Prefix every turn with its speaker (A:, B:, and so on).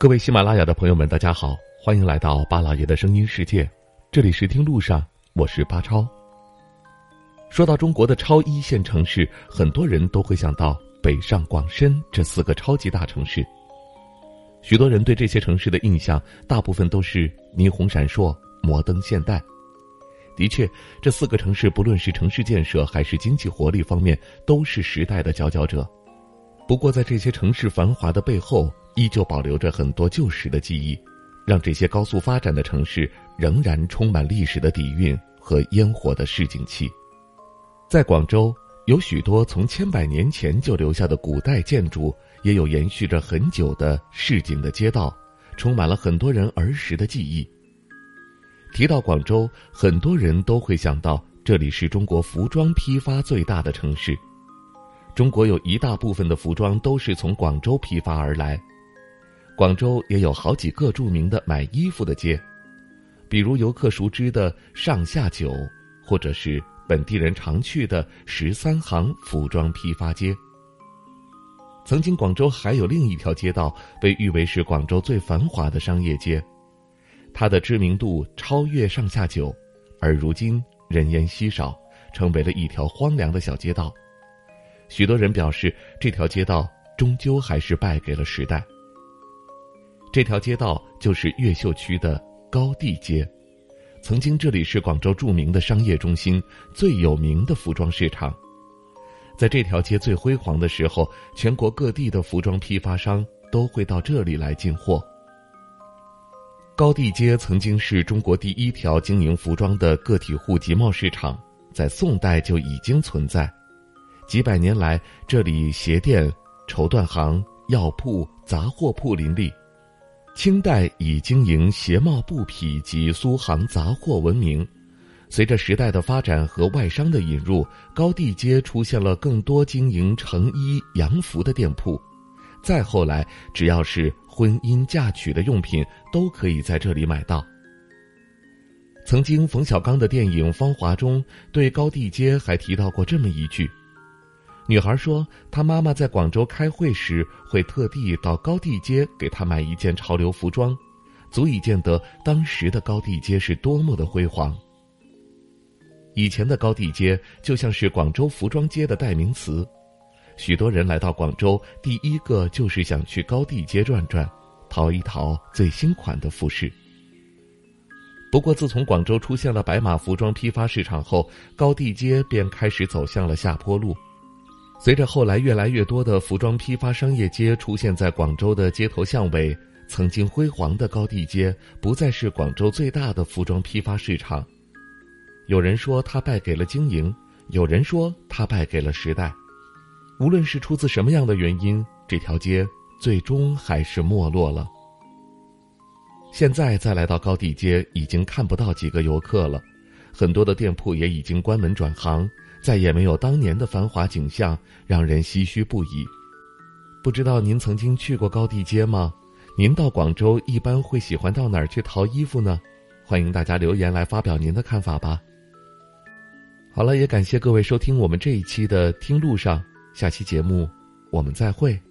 A: 各位喜马拉雅的朋友们，大家好，欢迎来到巴老爷的声音世界，这里是听路上，我是巴超。说到中国的超一线城市，很多人都会想到北上广深这四个超级大城市。许多人对这些城市的印象，大部分都是霓虹闪烁、摩登现代。的确，这四个城市不论是城市建设还是经济活力方面，都是时代的佼佼者。不过，在这些城市繁华的背后，依旧保留着很多旧时的记忆，让这些高速发展的城市仍然充满历史的底蕴和烟火的市井气。在广州，有许多从千百年前就留下的古代建筑，也有延续着很久的市井的街道，充满了很多人儿时的记忆。提到广州，很多人都会想到这里是中国服装批发最大的城市，中国有一大部分的服装都是从广州批发而来。广州也有好几个著名的买衣服的街，比如游客熟知的上下九，或者是本地人常去的十三行服装批发街。曾经，广州还有另一条街道被誉为是广州最繁华的商业街，它的知名度超越上下九，而如今人烟稀少，成为了一条荒凉的小街道。许多人表示，这条街道终究还是败给了时代。这条街道就是越秀区的高地街，曾经这里是广州著名的商业中心，最有名的服装市场。在这条街最辉煌的时候，全国各地的服装批发商都会到这里来进货。高地街曾经是中国第一条经营服装的个体户集贸市场，在宋代就已经存在，几百年来这里鞋店、绸缎行、药铺、杂货铺林立。清代以经营鞋帽布匹及苏杭杂货闻名，随着时代的发展和外商的引入，高地街出现了更多经营成衣、洋服的店铺。再后来，只要是婚姻嫁娶的用品，都可以在这里买到。曾经冯小刚的电影《芳华》中，对高地街还提到过这么一句。女孩说：“她妈妈在广州开会时，会特地到高地街给她买一件潮流服装，足以见得当时的高地街是多么的辉煌。以前的高地街就像是广州服装街的代名词，许多人来到广州，第一个就是想去高地街转转，淘一淘最新款的服饰。不过，自从广州出现了白马服装批发市场后，高地街便开始走向了下坡路。”随着后来越来越多的服装批发商业街出现在广州的街头巷尾，曾经辉煌的高地街不再是广州最大的服装批发市场。有人说它败给了经营，有人说它败给了时代。无论是出自什么样的原因，这条街最终还是没落了。现在再来到高地街，已经看不到几个游客了，很多的店铺也已经关门转行。再也没有当年的繁华景象，让人唏嘘不已。不知道您曾经去过高地街吗？您到广州一般会喜欢到哪儿去淘衣服呢？欢迎大家留言来发表您的看法吧。好了，也感谢各位收听我们这一期的《听路上》，下期节目我们再会。